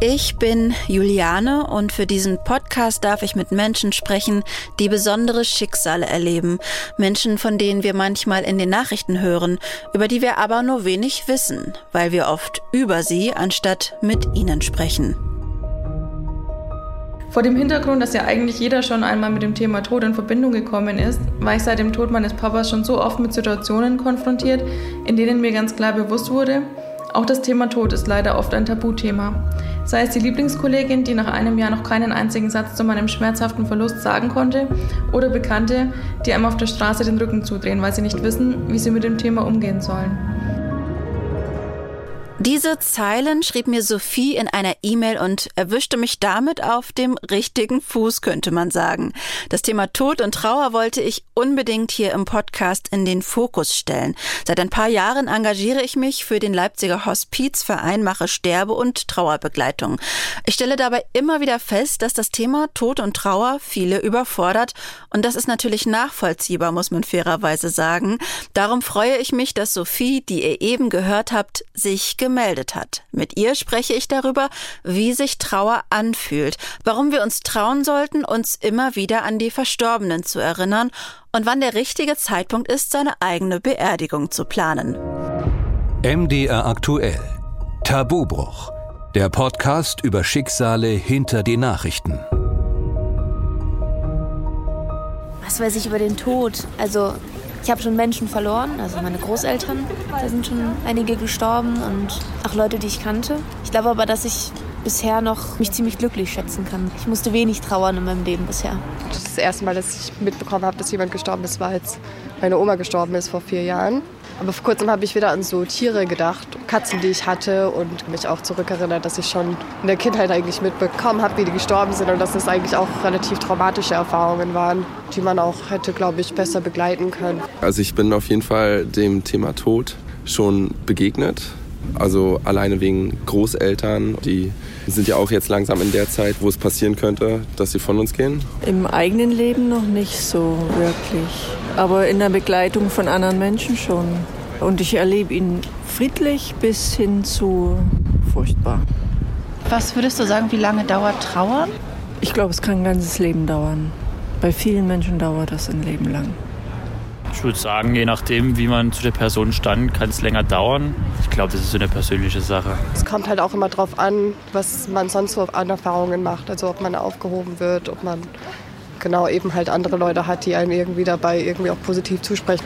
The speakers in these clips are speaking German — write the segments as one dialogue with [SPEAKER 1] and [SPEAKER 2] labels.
[SPEAKER 1] Ich bin Juliane und für diesen Podcast darf ich mit Menschen sprechen, die besondere Schicksale erleben. Menschen, von denen wir manchmal in den Nachrichten hören, über die wir aber nur wenig wissen, weil wir oft über sie anstatt mit ihnen sprechen.
[SPEAKER 2] Vor dem Hintergrund, dass ja eigentlich jeder schon einmal mit dem Thema Tod in Verbindung gekommen ist, war ich seit dem Tod meines Papas schon so oft mit Situationen konfrontiert, in denen mir ganz klar bewusst wurde, auch das Thema Tod ist leider oft ein Tabuthema. Sei es die Lieblingskollegin, die nach einem Jahr noch keinen einzigen Satz zu meinem schmerzhaften Verlust sagen konnte, oder Bekannte, die einem auf der Straße den Rücken zudrehen, weil sie nicht wissen, wie sie mit dem Thema umgehen sollen.
[SPEAKER 1] Diese Zeilen schrieb mir Sophie in einer E-Mail und erwischte mich damit auf dem richtigen Fuß, könnte man sagen. Das Thema Tod und Trauer wollte ich unbedingt hier im Podcast in den Fokus stellen. Seit ein paar Jahren engagiere ich mich für den Leipziger Hospizverein Mache Sterbe- und Trauerbegleitung. Ich stelle dabei immer wieder fest, dass das Thema Tod und Trauer viele überfordert und das ist natürlich nachvollziehbar, muss man fairerweise sagen. Darum freue ich mich, dass Sophie, die ihr eben gehört habt, sich gemeldet hat. Mit ihr spreche ich darüber, wie sich Trauer anfühlt, warum wir uns trauen sollten, uns immer wieder an die Verstorbenen zu erinnern und wann der richtige Zeitpunkt ist, seine eigene Beerdigung zu planen.
[SPEAKER 3] MDR aktuell. Tabubruch. Der Podcast über Schicksale hinter die Nachrichten.
[SPEAKER 4] Was weiß ich über den Tod? Also ich habe schon Menschen verloren, also meine Großeltern, da sind schon einige gestorben und auch Leute, die ich kannte. Ich glaube aber, dass ich bisher noch mich ziemlich glücklich schätzen kann. Ich musste wenig trauern in meinem Leben bisher.
[SPEAKER 5] Das erste Mal, dass ich mitbekommen habe, dass jemand gestorben ist, war als meine Oma gestorben ist vor vier Jahren. Aber vor kurzem habe ich wieder an so Tiere gedacht, Katzen, die ich hatte und mich auch zurückerinnert, dass ich schon in der Kindheit eigentlich mitbekommen habe, wie die gestorben sind und dass das eigentlich auch relativ traumatische Erfahrungen waren, die man auch hätte, glaube ich, besser begleiten können.
[SPEAKER 6] Also ich bin auf jeden Fall dem Thema Tod schon begegnet. Also alleine wegen Großeltern, die sind ja auch jetzt langsam in der Zeit, wo es passieren könnte, dass sie von uns gehen.
[SPEAKER 7] Im eigenen Leben noch nicht so wirklich aber in der Begleitung von anderen Menschen schon. Und ich erlebe ihn friedlich bis hin zu furchtbar.
[SPEAKER 1] Was würdest du sagen, wie lange dauert Trauern?
[SPEAKER 7] Ich glaube, es kann ein ganzes Leben dauern. Bei vielen Menschen dauert das ein Leben lang.
[SPEAKER 8] Ich würde sagen, je nachdem, wie man zu der Person stand, kann es länger dauern. Ich glaube, das ist so eine persönliche Sache.
[SPEAKER 5] Es kommt halt auch immer darauf an, was man sonst so an Erfahrungen macht. Also ob man aufgehoben wird, ob man genau eben halt andere Leute hat, die einem irgendwie dabei irgendwie auch positiv zusprechen.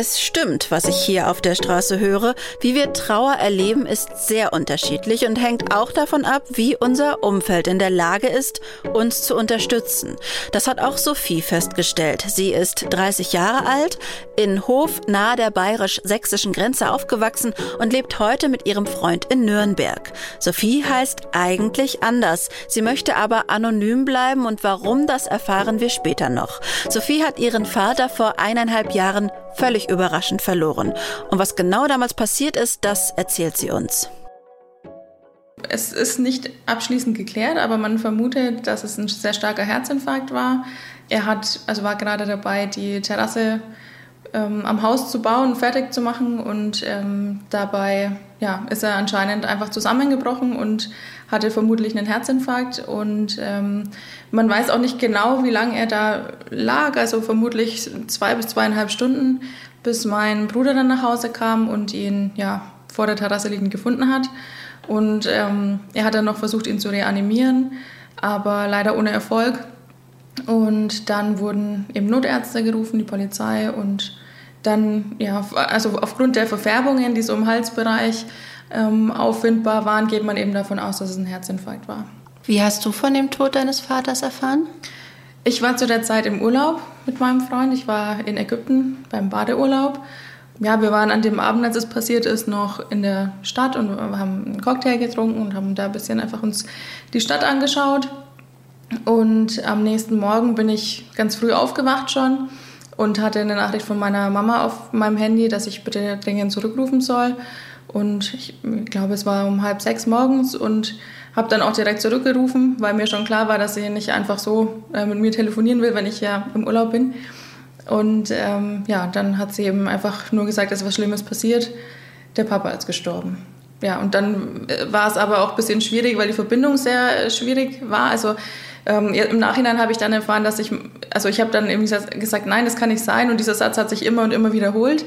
[SPEAKER 1] Es stimmt, was ich hier auf der Straße höre. Wie wir Trauer erleben, ist sehr unterschiedlich und hängt auch davon ab, wie unser Umfeld in der Lage ist, uns zu unterstützen. Das hat auch Sophie festgestellt. Sie ist 30 Jahre alt, in Hof nahe der bayerisch-sächsischen Grenze aufgewachsen und lebt heute mit ihrem Freund in Nürnberg. Sophie heißt eigentlich anders. Sie möchte aber anonym bleiben und warum, das erfahren wir später noch. Sophie hat ihren Vater vor eineinhalb Jahren völlig überraschend verloren. Und was genau damals passiert ist, das erzählt sie uns.
[SPEAKER 2] Es ist nicht abschließend geklärt, aber man vermutet, dass es ein sehr starker Herzinfarkt war. Er hat, also war gerade dabei, die Terrasse ähm, am Haus zu bauen, fertig zu machen und ähm, dabei ja, ist er anscheinend einfach zusammengebrochen und hatte vermutlich einen Herzinfarkt und ähm, man weiß auch nicht genau, wie lange er da lag, also vermutlich zwei bis zweieinhalb Stunden, bis mein Bruder dann nach Hause kam und ihn ja vor der Terrasse liegend gefunden hat. Und ähm, er hat dann noch versucht, ihn zu reanimieren, aber leider ohne Erfolg. Und dann wurden eben Notärzte gerufen, die Polizei und dann, ja, also aufgrund der Verfärbungen, die so im Halsbereich ähm, auffindbar waren, geht man eben davon aus, dass es ein Herzinfarkt war.
[SPEAKER 1] Wie hast du von dem Tod deines Vaters erfahren?
[SPEAKER 2] Ich war zu der Zeit im Urlaub mit meinem Freund. Ich war in Ägypten beim Badeurlaub. Ja, wir waren an dem Abend, als es passiert ist, noch in der Stadt und haben einen Cocktail getrunken und haben da ein bisschen einfach uns die Stadt angeschaut. Und am nächsten Morgen bin ich ganz früh aufgewacht schon und hatte eine Nachricht von meiner Mama auf meinem Handy, dass ich bitte dringend zurückrufen soll. Und ich glaube, es war um halb sechs morgens und habe dann auch direkt zurückgerufen, weil mir schon klar war, dass sie nicht einfach so äh, mit mir telefonieren will, wenn ich ja im Urlaub bin. Und ähm, ja, dann hat sie eben einfach nur gesagt, dass was Schlimmes passiert. Der Papa ist gestorben. Ja, und dann äh, war es aber auch ein bisschen schwierig, weil die Verbindung sehr schwierig war. Also ähm, im Nachhinein habe ich dann erfahren, dass ich, also ich habe dann eben gesagt, nein, das kann nicht sein. Und dieser Satz hat sich immer und immer wiederholt.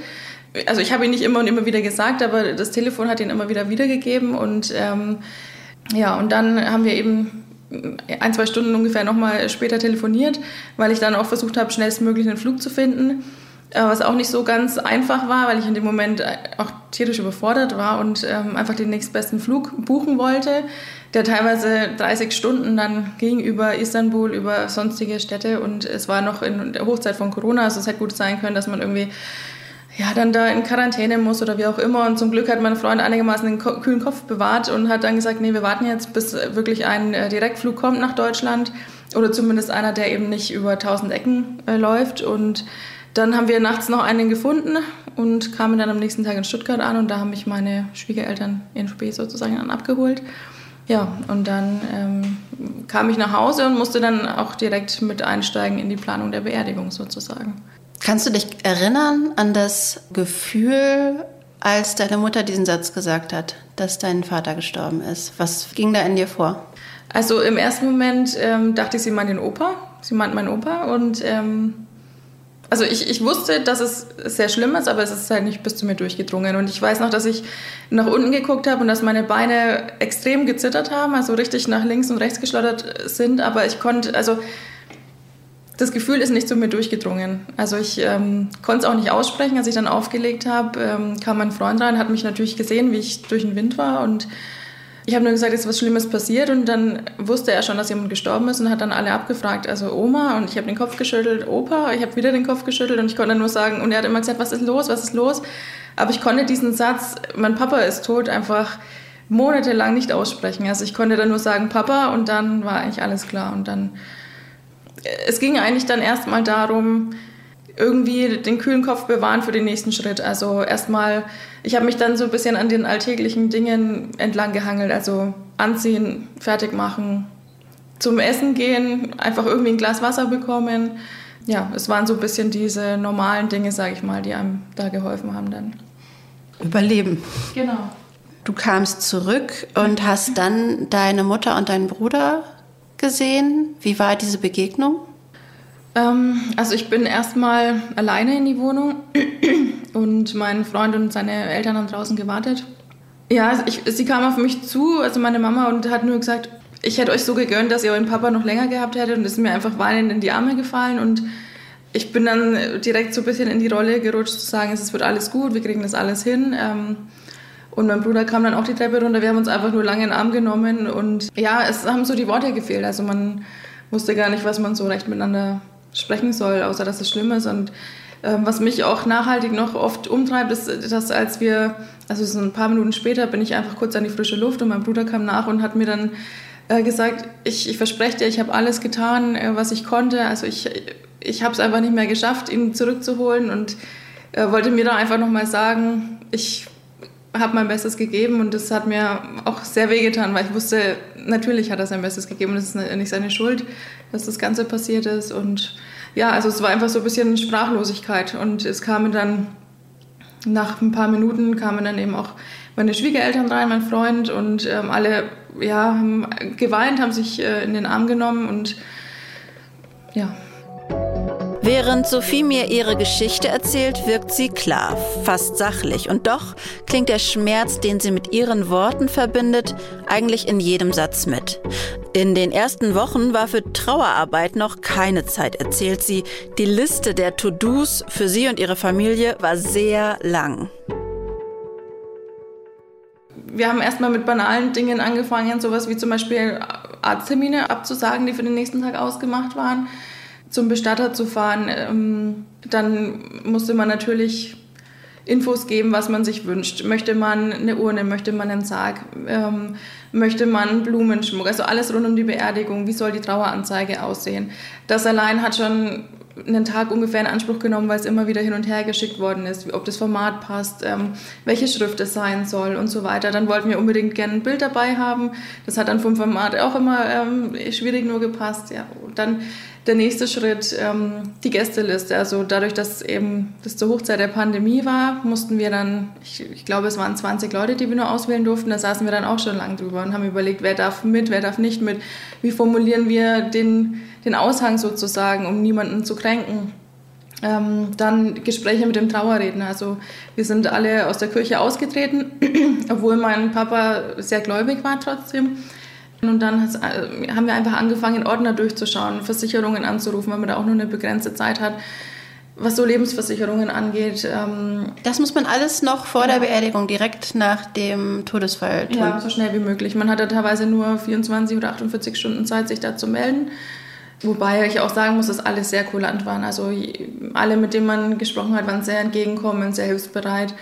[SPEAKER 2] Also ich habe ihn nicht immer und immer wieder gesagt, aber das Telefon hat ihn immer wieder wiedergegeben. Und ähm, ja, und dann haben wir eben ein, zwei Stunden ungefähr nochmal später telefoniert, weil ich dann auch versucht habe, schnellstmöglich einen Flug zu finden. Äh, was auch nicht so ganz einfach war, weil ich in dem Moment auch tierisch überfordert war und ähm, einfach den nächstbesten Flug buchen wollte, der teilweise 30 Stunden dann ging über Istanbul, über sonstige Städte und es war noch in der Hochzeit von Corona, also es hätte gut sein können, dass man irgendwie ja, dann da in Quarantäne muss oder wie auch immer. Und zum Glück hat mein Freund einigermaßen den kühlen Kopf bewahrt und hat dann gesagt, nee, wir warten jetzt, bis wirklich ein äh, Direktflug kommt nach Deutschland oder zumindest einer, der eben nicht über 1000 Ecken äh, läuft. Und dann haben wir nachts noch einen gefunden und kamen dann am nächsten Tag in Stuttgart an und da haben mich meine Schwiegereltern in Spee sozusagen dann abgeholt. Ja, und dann ähm, kam ich nach Hause und musste dann auch direkt mit einsteigen in die Planung der Beerdigung sozusagen.
[SPEAKER 1] Kannst du dich erinnern an das Gefühl, als deine Mutter diesen Satz gesagt hat, dass dein Vater gestorben ist? Was ging da in dir vor?
[SPEAKER 2] Also im ersten Moment ähm, dachte ich, sie meint den Opa. Sie meint meinen Opa und ähm, also ich, ich wusste, dass es sehr schlimm ist, aber es ist halt nicht bis zu mir durchgedrungen. Und ich weiß noch, dass ich nach unten geguckt habe und dass meine Beine extrem gezittert haben, also richtig nach links und rechts geschlottert sind. Aber ich konnte, also das Gefühl ist nicht zu mir durchgedrungen. Also ich ähm, konnte es auch nicht aussprechen. Als ich dann aufgelegt habe, ähm, kam mein Freund rein, hat mich natürlich gesehen, wie ich durch den Wind war und ich habe nur gesagt, es ist was Schlimmes passiert und dann wusste er schon, dass jemand gestorben ist und hat dann alle abgefragt. Also Oma und ich habe den Kopf geschüttelt, Opa, ich habe wieder den Kopf geschüttelt und ich konnte nur sagen, und er hat immer gesagt, was ist los, was ist los? Aber ich konnte diesen Satz, mein Papa ist tot, einfach monatelang nicht aussprechen. Also ich konnte dann nur sagen, Papa und dann war eigentlich alles klar und dann es ging eigentlich dann erstmal darum, irgendwie den kühlen Kopf bewahren für den nächsten Schritt. Also erstmal, ich habe mich dann so ein bisschen an den alltäglichen Dingen entlang gehangelt. Also anziehen, fertig machen, zum Essen gehen, einfach irgendwie ein Glas Wasser bekommen. Ja, es waren so ein bisschen diese normalen Dinge, sage ich mal, die einem da geholfen haben dann.
[SPEAKER 1] Überleben.
[SPEAKER 2] Genau.
[SPEAKER 1] Du kamst zurück und hast dann deine Mutter und deinen Bruder gesehen? Wie war diese Begegnung?
[SPEAKER 2] Ähm, also ich bin erstmal alleine in die Wohnung und mein Freund und seine Eltern haben draußen gewartet. Ja, also ich, sie kam auf mich zu, also meine Mama, und hat nur gesagt, ich hätte euch so gegönnt, dass ihr euren Papa noch länger gehabt hättet und ist mir einfach weinend in die Arme gefallen und ich bin dann direkt so ein bisschen in die Rolle gerutscht zu sagen, es wird alles gut, wir kriegen das alles hin. Ähm, und mein Bruder kam dann auch die Treppe runter. Wir haben uns einfach nur lange in den Arm genommen. Und ja, es haben so die Worte gefehlt. Also man wusste gar nicht, was man so recht miteinander sprechen soll, außer dass es schlimm ist. Und ähm, was mich auch nachhaltig noch oft umtreibt, ist, dass als wir, also so ein paar Minuten später, bin ich einfach kurz an die frische Luft und mein Bruder kam nach und hat mir dann äh, gesagt, ich, ich verspreche dir, ich habe alles getan, äh, was ich konnte. Also ich, ich habe es einfach nicht mehr geschafft, ihn zurückzuholen und äh, wollte mir da einfach nochmal sagen, ich habe mein Bestes gegeben und das hat mir auch sehr wehgetan, weil ich wusste, natürlich hat er sein Bestes gegeben und es ist nicht seine Schuld, dass das Ganze passiert ist. Und ja, also es war einfach so ein bisschen Sprachlosigkeit und es kamen dann nach ein paar Minuten kamen dann eben auch meine Schwiegereltern rein, mein Freund und ähm, alle ja, haben geweint, haben sich äh, in den Arm genommen und ja,
[SPEAKER 1] Während Sophie mir ihre Geschichte erzählt, wirkt sie klar, fast sachlich. Und doch klingt der Schmerz, den sie mit ihren Worten verbindet, eigentlich in jedem Satz mit. In den ersten Wochen war für Trauerarbeit noch keine Zeit, erzählt sie. Die Liste der To-Dos für sie und ihre Familie war sehr lang.
[SPEAKER 2] Wir haben erstmal mit banalen Dingen angefangen, sowas wie zum Beispiel Arzttermine abzusagen, die für den nächsten Tag ausgemacht waren zum Bestatter zu fahren, ähm, dann musste man natürlich Infos geben, was man sich wünscht. Möchte man eine Urne, möchte man einen Sarg, ähm, möchte man Blumenschmuck, also alles rund um die Beerdigung, wie soll die Traueranzeige aussehen. Das allein hat schon einen Tag ungefähr in Anspruch genommen, weil es immer wieder hin und her geschickt worden ist, ob das Format passt, ähm, welche Schrift es sein soll und so weiter. Dann wollten wir unbedingt gerne ein Bild dabei haben. Das hat dann vom Format auch immer ähm, schwierig nur gepasst. Ja. Und dann der nächste Schritt ähm, die Gästeliste. Also dadurch, dass eben das zur Hochzeit der Pandemie war, mussten wir dann, ich, ich, glaube, es waren 20 Leute, die wir nur auswählen durften. Da saßen wir dann auch schon lang drüber und haben überlegt, wer darf mit, wer darf nicht mit. Wie formulieren wir den, den Aushang sozusagen, um niemanden zu kränken. Ähm, dann Gespräche mit dem Trauerredner. Also wir sind alle aus der Kirche ausgetreten, obwohl mein Papa sehr gläubig war trotzdem. Und dann äh, haben wir einfach angefangen, Ordner durchzuschauen, Versicherungen anzurufen, weil man da auch nur eine begrenzte Zeit hat, was so Lebensversicherungen angeht.
[SPEAKER 1] Ähm, das muss man alles noch vor der Beerdigung, direkt nach dem Todesfall tun?
[SPEAKER 2] Ja, so schnell wie möglich. Man hatte teilweise nur 24 oder 48 Stunden Zeit, sich da zu melden. Wobei ich auch sagen muss, dass alle sehr kulant waren. Also alle, mit denen man gesprochen hat, waren sehr entgegenkommend, sehr hilfsbereit.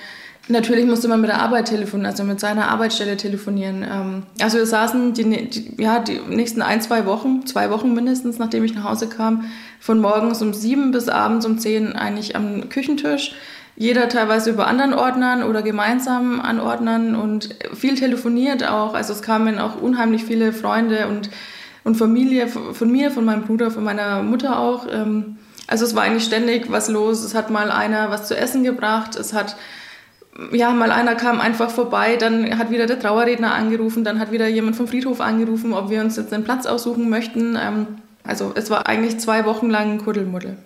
[SPEAKER 2] Natürlich musste man mit der Arbeit telefonieren, also mit seiner Arbeitsstelle telefonieren. Ähm, also wir saßen die, die, ja, die nächsten ein, zwei Wochen, zwei Wochen mindestens, nachdem ich nach Hause kam, von morgens um sieben bis abends um zehn eigentlich am Küchentisch. Jeder teilweise über anderen Ordnern oder gemeinsam an Ordnern und viel telefoniert auch. Also es kamen auch unheimlich viele Freunde und, und Familie von mir, von meinem Bruder, von meiner Mutter auch. Ähm, also es war eigentlich ständig was los. Es hat mal einer was zu essen gebracht. Es hat ja, mal einer kam einfach vorbei, dann hat wieder der Trauerredner angerufen, dann hat wieder jemand vom Friedhof angerufen, ob wir uns jetzt einen Platz aussuchen möchten. Ähm, also es war eigentlich zwei Wochen lang Kuddelmuddel.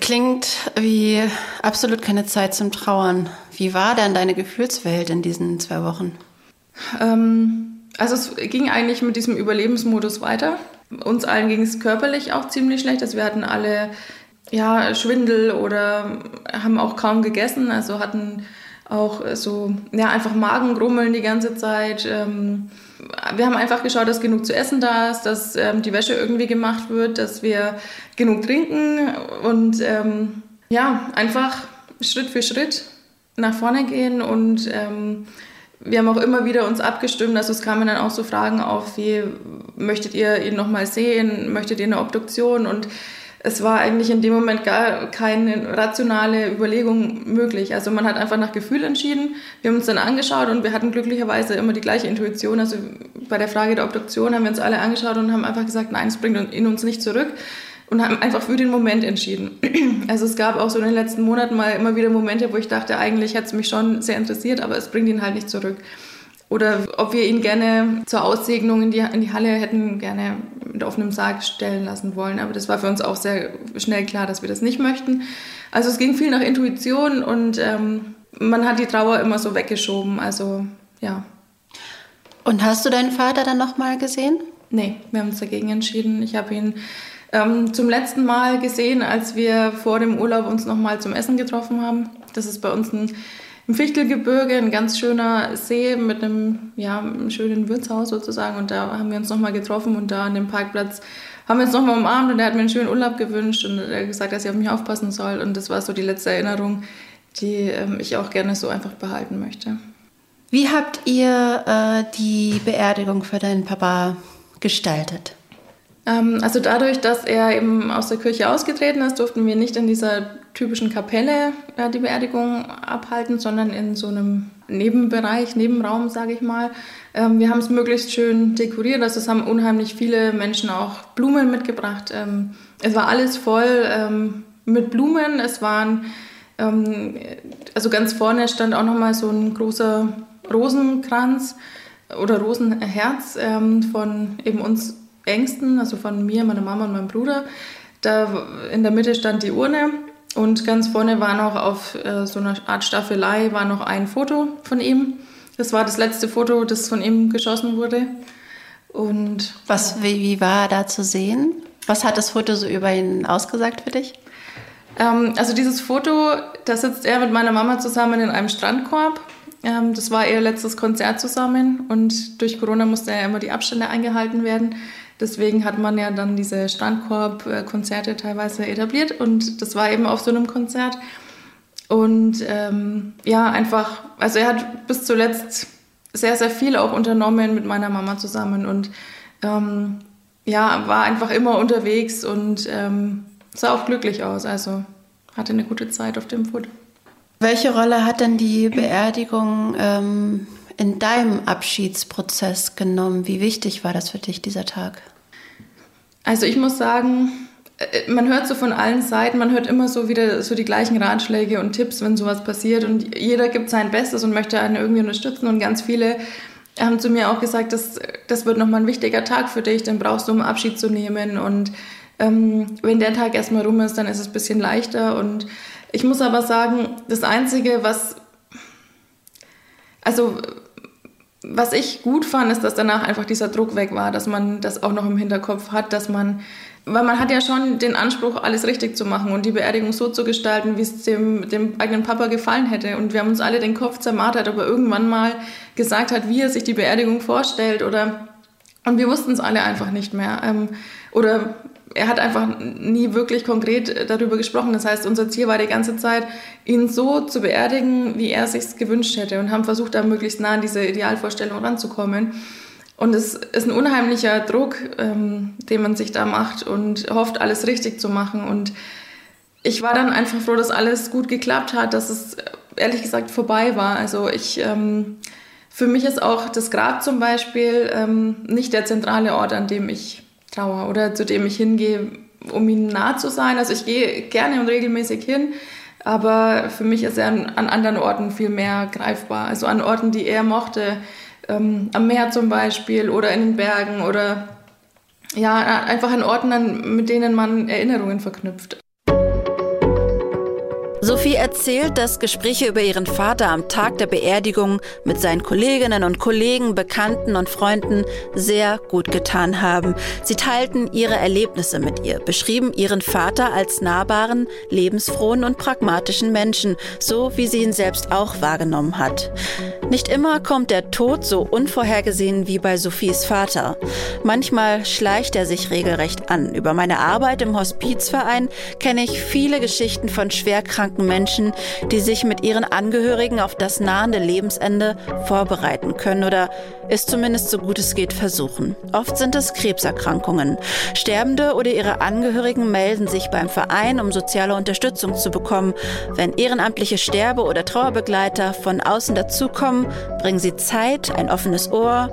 [SPEAKER 1] Klingt wie absolut keine Zeit zum Trauern. Wie war denn deine Gefühlswelt in diesen zwei Wochen?
[SPEAKER 2] Ähm, also es ging eigentlich mit diesem Überlebensmodus weiter. Uns allen ging es körperlich auch ziemlich schlecht. Also wir hatten alle ja, Schwindel oder haben auch kaum gegessen. Also hatten auch so, ja, einfach Magengrummeln die ganze Zeit. Ähm, wir haben einfach geschaut, dass genug zu essen da ist, dass ähm, die Wäsche irgendwie gemacht wird, dass wir genug trinken und ähm, ja, einfach Schritt für Schritt nach vorne gehen und ähm, wir haben auch immer wieder uns abgestimmt, also es kamen dann auch so Fragen auf, wie möchtet ihr ihn nochmal sehen, möchtet ihr eine Obduktion und es war eigentlich in dem Moment gar keine rationale Überlegung möglich. Also man hat einfach nach Gefühl entschieden. Wir haben uns dann angeschaut und wir hatten glücklicherweise immer die gleiche Intuition. Also bei der Frage der Obduktion haben wir uns alle angeschaut und haben einfach gesagt, nein, es bringt in uns nicht zurück und haben einfach für den Moment entschieden. Also es gab auch so in den letzten Monaten mal immer wieder Momente, wo ich dachte, eigentlich hätte es mich schon sehr interessiert, aber es bringt ihn halt nicht zurück. Oder ob wir ihn gerne zur Aussegnung in die, in die Halle hätten gerne mit offenem Sarg stellen lassen wollen. Aber das war für uns auch sehr schnell klar, dass wir das nicht möchten. Also es ging viel nach Intuition und ähm, man hat die Trauer immer so weggeschoben. Also ja.
[SPEAKER 1] Und hast du deinen Vater dann nochmal gesehen?
[SPEAKER 2] Nee, wir haben uns dagegen entschieden. Ich habe ihn ähm, zum letzten Mal gesehen, als wir vor dem Urlaub uns nochmal zum Essen getroffen haben. Das ist bei uns ein im Fichtelgebirge, ein ganz schöner See mit einem, ja, einem schönen Wirtshaus sozusagen. Und da haben wir uns nochmal getroffen und da an dem Parkplatz haben wir uns nochmal umarmt und er hat mir einen schönen Urlaub gewünscht und er gesagt, dass ich auf mich aufpassen soll. Und das war so die letzte Erinnerung, die ähm, ich auch gerne so einfach behalten möchte.
[SPEAKER 1] Wie habt ihr äh, die Beerdigung für deinen Papa gestaltet?
[SPEAKER 2] Ähm, also dadurch, dass er eben aus der Kirche ausgetreten ist, durften wir nicht in dieser typischen Kapelle äh, die Beerdigung abhalten, sondern in so einem Nebenbereich, Nebenraum, sage ich mal. Ähm, wir haben es möglichst schön dekoriert, also es haben unheimlich viele Menschen auch Blumen mitgebracht. Ähm, es war alles voll mit Blumen. Es waren, also ganz vorne stand auch nochmal so ein großer Rosenkranz oder Rosenherz von eben uns Ängsten, also von mir, meiner Mama und meinem Bruder. Da in der Mitte stand die Urne und ganz vorne war noch auf äh, so einer Art Staffelei war noch ein Foto von ihm. Das war das letzte Foto, das von ihm geschossen wurde.
[SPEAKER 1] Und was, wie, wie war er da zu sehen? Was hat das Foto so über ihn ausgesagt für dich?
[SPEAKER 2] Ähm, also dieses Foto, da sitzt er mit meiner Mama zusammen in einem Strandkorb. Ähm, das war ihr letztes Konzert zusammen und durch Corona musste ja immer die Abstände eingehalten werden. Deswegen hat man ja dann diese Strandkorb-Konzerte teilweise etabliert und das war eben auf so einem Konzert. Und ähm, ja, einfach, also er hat bis zuletzt sehr, sehr viel auch unternommen mit meiner Mama zusammen und ähm, ja, war einfach immer unterwegs und ähm, sah auch glücklich aus. Also hatte eine gute Zeit auf dem Foto.
[SPEAKER 1] Welche Rolle hat denn die Beerdigung ähm, in deinem Abschiedsprozess genommen? Wie wichtig war das für dich, dieser Tag?
[SPEAKER 2] Also ich muss sagen, äh, man hört so von allen Seiten, man hört immer so wieder so die gleichen Ratschläge und Tipps, wenn sowas passiert. Und jeder gibt sein Bestes und möchte einen irgendwie unterstützen. Und ganz viele haben zu mir auch gesagt, das, das wird nochmal ein wichtiger Tag für dich, den brauchst du, um Abschied zu nehmen. Und ähm, wenn der Tag erstmal rum ist, dann ist es ein bisschen leichter. Und ich muss aber sagen, das Einzige, was, also was ich gut fand, ist, dass danach einfach dieser Druck weg war, dass man das auch noch im Hinterkopf hat, dass man weil man hat ja schon den Anspruch, alles richtig zu machen und die Beerdigung so zu gestalten, wie es dem, dem eigenen Papa gefallen hätte. Und wir haben uns alle den Kopf zermartert, ob er irgendwann mal gesagt hat, wie er sich die Beerdigung vorstellt oder und wir wussten es alle einfach nicht mehr. Ähm, oder er hat einfach nie wirklich konkret darüber gesprochen. Das heißt, unser Ziel war die ganze Zeit, ihn so zu beerdigen, wie er sich gewünscht hätte und haben versucht, da möglichst nah an diese Idealvorstellung ranzukommen. Und es ist ein unheimlicher Druck, ähm, den man sich da macht und hofft, alles richtig zu machen. Und ich war dann einfach froh, dass alles gut geklappt hat, dass es ehrlich gesagt vorbei war. Also ich, ähm, für mich ist auch das Grab zum Beispiel ähm, nicht der zentrale Ort, an dem ich trauere oder zu dem ich hingehe, um ihm nah zu sein. Also ich gehe gerne und regelmäßig hin, aber für mich ist er an, an anderen Orten viel mehr greifbar. Also an Orten, die er mochte ähm, am Meer zum Beispiel oder in den Bergen oder ja, einfach an Orten, mit denen man Erinnerungen verknüpft.
[SPEAKER 1] Sophie erzählt, dass Gespräche über ihren Vater am Tag der Beerdigung mit seinen Kolleginnen und Kollegen, Bekannten und Freunden sehr gut getan haben. Sie teilten ihre Erlebnisse mit ihr, beschrieben ihren Vater als nahbaren, lebensfrohen und pragmatischen Menschen, so wie sie ihn selbst auch wahrgenommen hat. Nicht immer kommt der Tod so unvorhergesehen wie bei Sophies Vater. Manchmal schleicht er sich regelrecht an. Über meine Arbeit im Hospizverein kenne ich viele Geschichten von schwerkranken kranken Menschen, die sich mit ihren Angehörigen auf das nahende Lebensende vorbereiten können oder es zumindest so gut es geht versuchen. Oft sind es Krebserkrankungen. Sterbende oder ihre Angehörigen melden sich beim Verein, um soziale Unterstützung zu bekommen. Wenn ehrenamtliche Sterbe- oder Trauerbegleiter von außen dazukommen, bringen sie Zeit, ein offenes Ohr,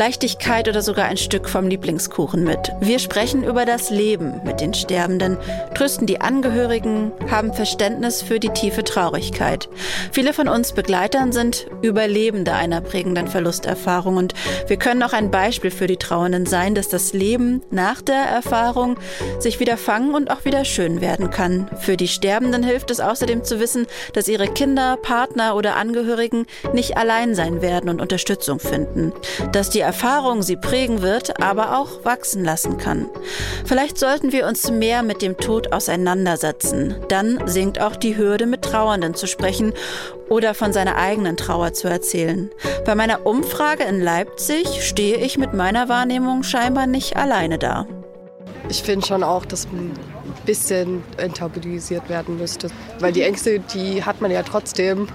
[SPEAKER 1] Leichtigkeit oder sogar ein Stück vom Lieblingskuchen mit. Wir sprechen über das Leben mit den Sterbenden, trösten die Angehörigen, haben Verständnis für die tiefe Traurigkeit. Viele von uns Begleitern sind Überlebende einer prägenden Verlusterfahrung und wir können auch ein Beispiel für die Trauernden sein, dass das Leben nach der Erfahrung sich wieder fangen und auch wieder schön werden kann. Für die Sterbenden hilft es außerdem zu wissen, dass ihre Kinder, Partner oder Angehörigen nicht allein sein werden und Unterstützung finden. Dass die Erfahrung sie prägen wird, aber auch wachsen lassen kann. Vielleicht sollten wir uns mehr mit dem Tod auseinandersetzen. Dann sinkt auch die Hürde, mit Trauernden zu sprechen oder von seiner eigenen Trauer zu erzählen. Bei meiner Umfrage in Leipzig stehe ich mit meiner Wahrnehmung scheinbar nicht alleine da.
[SPEAKER 5] Ich finde schon auch, dass ein bisschen enttabuisiert werden müsste. Weil die Ängste, die hat man ja trotzdem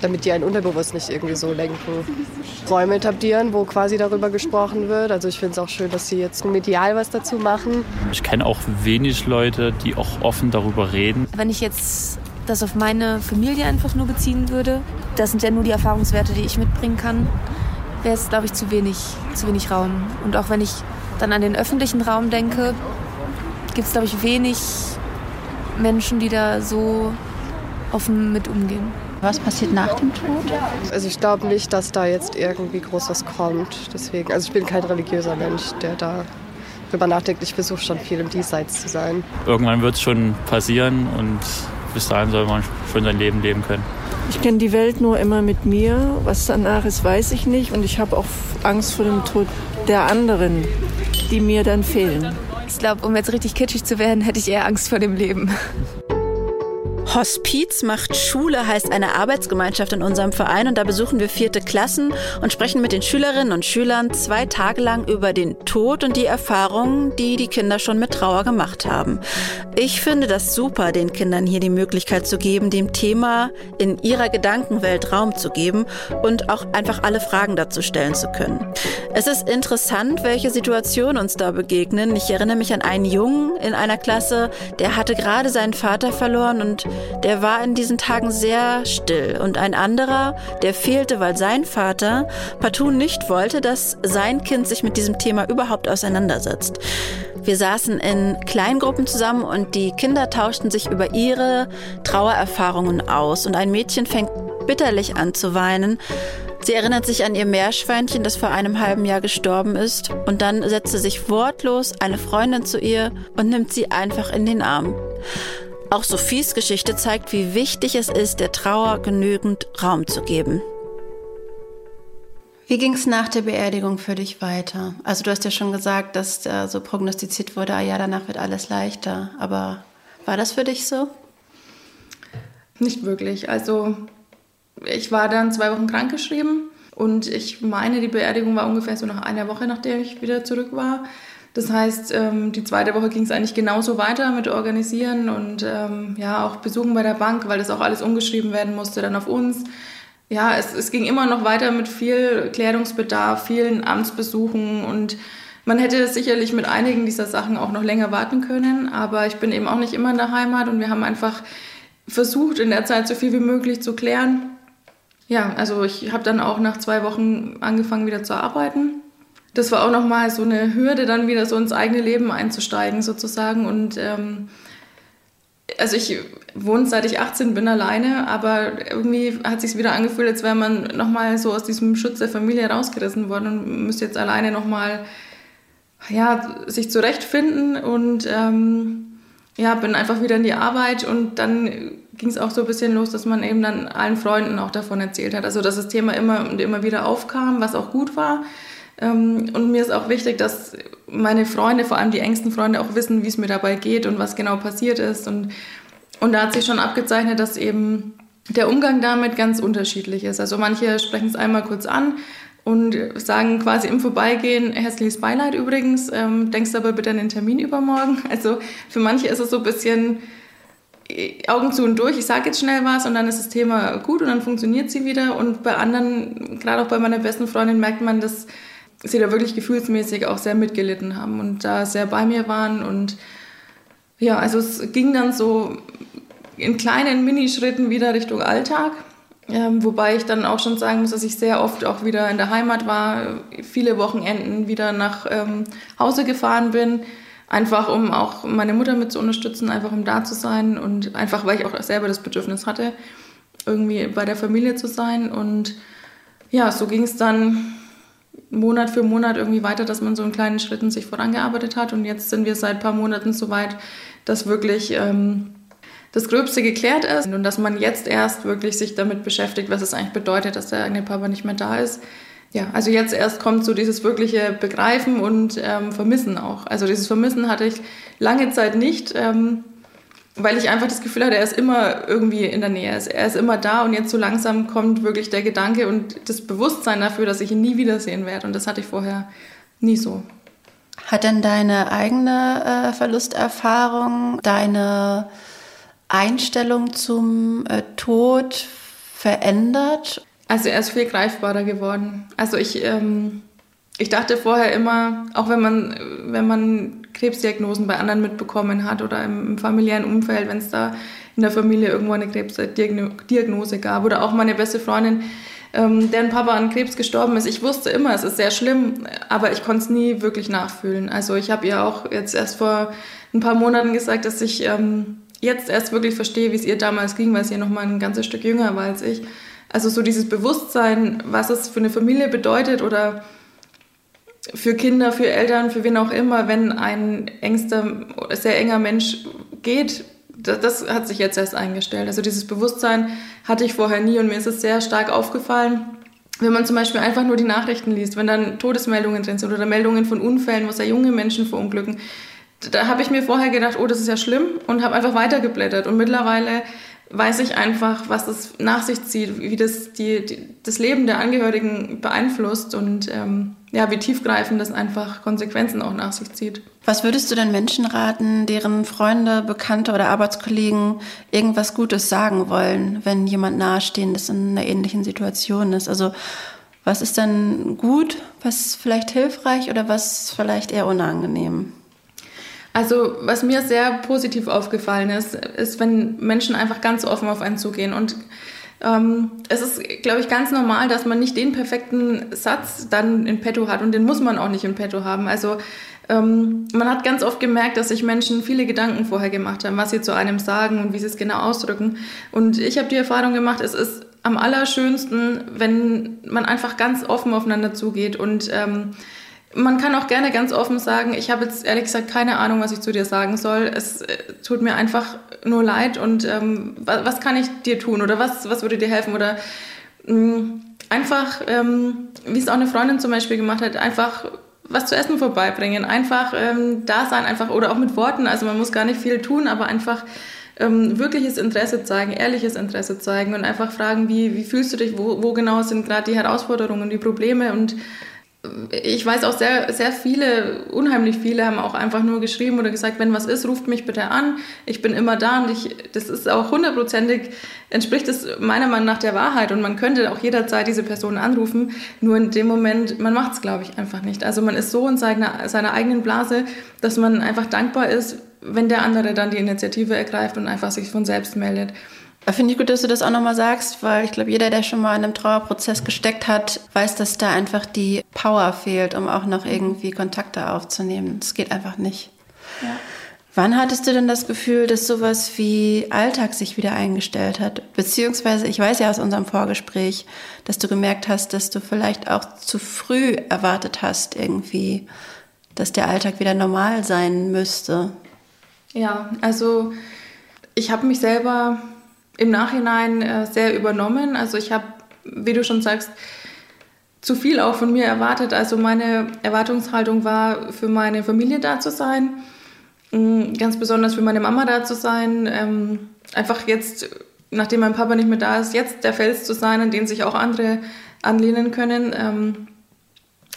[SPEAKER 5] damit die einen unterbewusst nicht irgendwie so lenken. Räume etablieren, wo quasi darüber gesprochen wird. Also ich finde es auch schön, dass sie jetzt medial was dazu machen.
[SPEAKER 8] Ich kenne auch wenig Leute, die auch offen darüber reden.
[SPEAKER 4] Wenn ich jetzt das auf meine Familie einfach nur beziehen würde, das sind ja nur die Erfahrungswerte, die ich mitbringen kann, wäre es, glaube ich, zu wenig, zu wenig Raum. Und auch wenn ich dann an den öffentlichen Raum denke, gibt es, glaube ich, wenig Menschen, die da so offen mit umgehen.
[SPEAKER 1] Was passiert nach dem Tod?
[SPEAKER 5] Also ich glaube nicht, dass da jetzt irgendwie groß was kommt. Deswegen, also ich bin kein religiöser Mensch, der da drüber nachdenkt. Ich versuche schon viel im Diesseits zu sein.
[SPEAKER 8] Irgendwann wird es schon passieren und bis dahin soll man schon sein Leben leben können.
[SPEAKER 7] Ich kenne die Welt nur immer mit mir. Was danach ist, weiß ich nicht. Und ich habe auch Angst vor dem Tod der anderen, die mir dann fehlen.
[SPEAKER 4] Ich glaube, um jetzt richtig kitschig zu werden, hätte ich eher Angst vor dem Leben.
[SPEAKER 1] Hospiz macht Schule heißt eine Arbeitsgemeinschaft in unserem Verein und da besuchen wir vierte Klassen und sprechen mit den Schülerinnen und Schülern zwei Tage lang über den Tod und die Erfahrungen, die die Kinder schon mit Trauer gemacht haben. Ich finde das super, den Kindern hier die Möglichkeit zu geben, dem Thema in ihrer Gedankenwelt Raum zu geben und auch einfach alle Fragen dazu stellen zu können. Es ist interessant, welche Situationen uns da begegnen. Ich erinnere mich an einen Jungen in einer Klasse, der hatte gerade seinen Vater verloren und der war in diesen Tagen sehr still. Und ein anderer, der fehlte, weil sein Vater partout nicht wollte, dass sein Kind sich mit diesem Thema überhaupt auseinandersetzt. Wir saßen in Kleingruppen zusammen und die Kinder tauschten sich über ihre Trauererfahrungen aus. Und ein Mädchen fängt bitterlich an zu weinen. Sie erinnert sich an ihr Meerschweinchen, das vor einem halben Jahr gestorben ist. Und dann setzt sie sich wortlos eine Freundin zu ihr und nimmt sie einfach in den Arm. Auch Sophies Geschichte zeigt, wie wichtig es ist, der Trauer genügend Raum zu geben. Wie ging es nach der Beerdigung für dich weiter? Also du hast ja schon gesagt, dass äh, so prognostiziert wurde, ah ja, danach wird alles leichter. Aber war das für dich so?
[SPEAKER 2] Nicht wirklich. Also ich war dann zwei Wochen krankgeschrieben und ich meine, die Beerdigung war ungefähr so nach einer Woche, nachdem ich wieder zurück war. Das heißt, ähm, die zweite Woche ging es eigentlich genauso weiter mit Organisieren und ähm, ja auch Besuchen bei der Bank, weil das auch alles umgeschrieben werden musste dann auf uns. Ja, es, es ging immer noch weiter mit viel Klärungsbedarf, vielen Amtsbesuchen und man hätte sicherlich mit einigen dieser Sachen auch noch länger warten können, aber ich bin eben auch nicht immer in der Heimat und wir haben einfach versucht, in der Zeit so viel wie möglich zu klären ja, also ich habe dann auch nach zwei Wochen angefangen wieder zu arbeiten. Das war auch nochmal so eine Hürde, dann wieder so ins eigene Leben einzusteigen sozusagen. Und ähm, also ich wohne seit ich 18 bin alleine, aber irgendwie hat sich wieder angefühlt, als wäre man nochmal so aus diesem Schutz der Familie rausgerissen worden und müsste jetzt alleine nochmal ja, sich zurechtfinden und ähm, ja, bin einfach wieder in die Arbeit und dann ging es auch so ein bisschen los, dass man eben dann allen Freunden auch davon erzählt hat. Also dass das Thema immer und immer wieder aufkam, was auch gut war. Ähm, und mir ist auch wichtig, dass meine Freunde, vor allem die engsten Freunde, auch wissen, wie es mir dabei geht und was genau passiert ist. Und, und da hat sich schon abgezeichnet, dass eben der Umgang damit ganz unterschiedlich ist. Also manche sprechen es einmal kurz an, und sagen quasi im Vorbeigehen, herzliches Beileid übrigens, ähm, denkst aber bitte an den Termin übermorgen. Also für manche ist es so ein bisschen äh, Augen zu und durch, ich sage jetzt schnell was und dann ist das Thema gut und dann funktioniert sie wieder. Und bei anderen, gerade auch bei meiner besten Freundin, merkt man, dass sie da wirklich gefühlsmäßig auch sehr mitgelitten haben und da sehr bei mir waren. Und ja, also es ging dann so in kleinen Minischritten wieder Richtung Alltag. Ähm, wobei ich dann auch schon sagen muss, dass ich sehr oft auch wieder in der Heimat war, viele Wochenenden wieder nach ähm, Hause gefahren bin, einfach um auch meine Mutter mit zu unterstützen, einfach um da zu sein und einfach, weil ich auch selber das Bedürfnis hatte, irgendwie bei der Familie zu sein. Und ja, so ging es dann Monat für Monat irgendwie weiter, dass man so in kleinen Schritten sich vorangearbeitet hat. Und jetzt sind wir seit ein paar Monaten so weit, dass wirklich ähm, das Gröbste geklärt ist und dass man jetzt erst wirklich sich damit beschäftigt, was es eigentlich bedeutet, dass der eigene Papa nicht mehr da ist. Ja, also jetzt erst kommt so dieses wirkliche Begreifen und ähm, Vermissen auch. Also dieses Vermissen hatte ich lange Zeit nicht, ähm, weil ich einfach das Gefühl hatte, er ist immer irgendwie in der Nähe. Er ist immer da und jetzt so langsam kommt wirklich der Gedanke und das Bewusstsein dafür, dass ich ihn nie wiedersehen werde. Und das hatte ich vorher nie so.
[SPEAKER 1] Hat denn deine eigene äh, Verlusterfahrung, deine Einstellung zum äh, Tod verändert?
[SPEAKER 2] Also er ist viel greifbarer geworden. Also ich, ähm, ich dachte vorher immer, auch wenn man, wenn man Krebsdiagnosen bei anderen mitbekommen hat oder im, im familiären Umfeld, wenn es da in der Familie irgendwo eine Krebsdiagnose gab oder auch meine beste Freundin, ähm, deren Papa an Krebs gestorben ist. Ich wusste immer, es ist sehr schlimm, aber ich konnte es nie wirklich nachfühlen. Also ich habe ihr auch jetzt erst vor ein paar Monaten gesagt, dass ich ähm, jetzt erst wirklich verstehe, wie es ihr damals ging, weil sie ja noch mal ein ganzes Stück jünger war als ich. Also so dieses Bewusstsein, was es für eine Familie bedeutet oder für Kinder, für Eltern, für wen auch immer, wenn ein engster, sehr enger Mensch geht, das, das, hat sich jetzt erst eingestellt. Also dieses Bewusstsein hatte ich vorher nie und mir ist es sehr stark aufgefallen, wenn man zum Beispiel einfach nur die Nachrichten liest, wenn dann Todesmeldungen drin sind oder Meldungen von Unfällen, wo sehr junge Menschen verunglücken da habe ich mir vorher gedacht, oh, das ist ja schlimm und habe einfach weitergeblättert. Und mittlerweile weiß ich einfach, was das nach sich zieht, wie das die, die das Leben der Angehörigen beeinflusst und ähm, ja, wie tiefgreifend das einfach Konsequenzen auch nach sich zieht.
[SPEAKER 1] Was würdest du denn Menschen raten, deren Freunde, Bekannte oder Arbeitskollegen irgendwas Gutes sagen wollen, wenn jemand nahestehendes in einer ähnlichen Situation ist? Also was ist denn gut, was vielleicht hilfreich oder was vielleicht eher unangenehm?
[SPEAKER 2] Also was mir sehr positiv aufgefallen ist, ist, wenn Menschen einfach ganz offen auf einen zugehen. Und ähm, es ist, glaube ich, ganz normal, dass man nicht den perfekten Satz dann in petto hat und den muss man auch nicht in petto haben. Also ähm, man hat ganz oft gemerkt, dass sich Menschen viele Gedanken vorher gemacht haben, was sie zu einem sagen und wie sie es genau ausdrücken. Und ich habe die Erfahrung gemacht, es ist am allerschönsten, wenn man einfach ganz offen aufeinander zugeht und ähm, man kann auch gerne ganz offen sagen, ich habe jetzt ehrlich gesagt keine Ahnung, was ich zu dir sagen soll. Es äh, tut mir einfach nur leid und ähm, was, was, kann ich dir tun oder was, was würde dir helfen oder mh, mm, einfach, ähm, wie es auch eine Freundin zum Beispiel gemacht hat, einfach was zu essen vorbeibringen, einfach ähm, da sein, einfach oder auch mit Worten. Also man muss gar nicht viel tun, aber einfach ähm, wirkliches Interesse zeigen, ehrliches Interesse zeigen und einfach fragen, wie, wie fühlst du dich, wo, wo genau sind gerade die Herausforderungen, die Probleme und ich weiß auch sehr, sehr viele, unheimlich viele haben auch einfach nur geschrieben oder gesagt, wenn was ist, ruft mich bitte an. Ich bin immer da und ich, das ist auch hundertprozentig, entspricht es meiner Meinung nach der Wahrheit und man könnte auch jederzeit diese Person anrufen. Nur in dem Moment, man macht es, glaube ich, einfach nicht. Also man ist so in seiner, seiner eigenen Blase, dass man einfach dankbar ist, wenn der andere dann die Initiative ergreift und einfach sich von selbst meldet.
[SPEAKER 1] Finde ich gut, dass du das auch nochmal sagst, weil ich glaube, jeder, der schon mal in einem Trauerprozess gesteckt hat, weiß, dass da einfach die Power fehlt, um auch noch irgendwie Kontakte aufzunehmen. Das geht einfach nicht. Ja. Wann hattest du denn das Gefühl, dass sowas wie Alltag sich wieder eingestellt hat? Beziehungsweise, ich weiß ja aus unserem Vorgespräch, dass du gemerkt hast, dass du vielleicht auch zu früh erwartet hast, irgendwie, dass der Alltag wieder normal sein müsste.
[SPEAKER 2] Ja, also ich habe mich selber im Nachhinein äh, sehr übernommen. Also ich habe, wie du schon sagst, zu viel auch von mir erwartet. Also meine Erwartungshaltung war, für meine Familie da zu sein, mm, ganz besonders für meine Mama da zu sein. Ähm, einfach jetzt, nachdem mein Papa nicht mehr da ist, jetzt der Fels zu sein, an den sich auch andere anlehnen können. Ähm,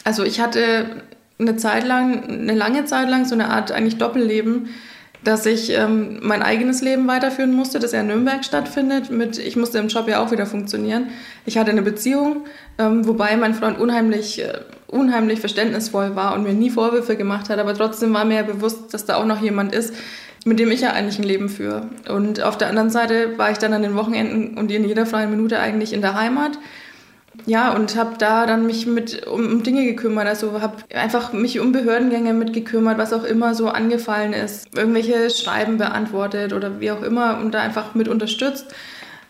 [SPEAKER 2] also ich hatte eine Zeit lang, eine lange Zeit lang so eine Art eigentlich Doppelleben dass ich ähm, mein eigenes Leben weiterführen musste, das ja in Nürnberg stattfindet. Mit, ich musste im Job ja auch wieder funktionieren. Ich hatte eine Beziehung, ähm, wobei mein Freund unheimlich, äh, unheimlich verständnisvoll war und mir nie Vorwürfe gemacht hat. Aber trotzdem war mir ja bewusst, dass da auch noch jemand ist, mit dem ich ja eigentlich ein Leben führe. Und auf der anderen Seite war ich dann an den Wochenenden und in jeder freien Minute eigentlich in der Heimat ja, und habe da dann mich mit um, um Dinge gekümmert. Also habe einfach mich um Behördengänge mitgekümmert, was auch immer so angefallen ist. Irgendwelche Schreiben beantwortet oder wie auch immer und da einfach mit unterstützt.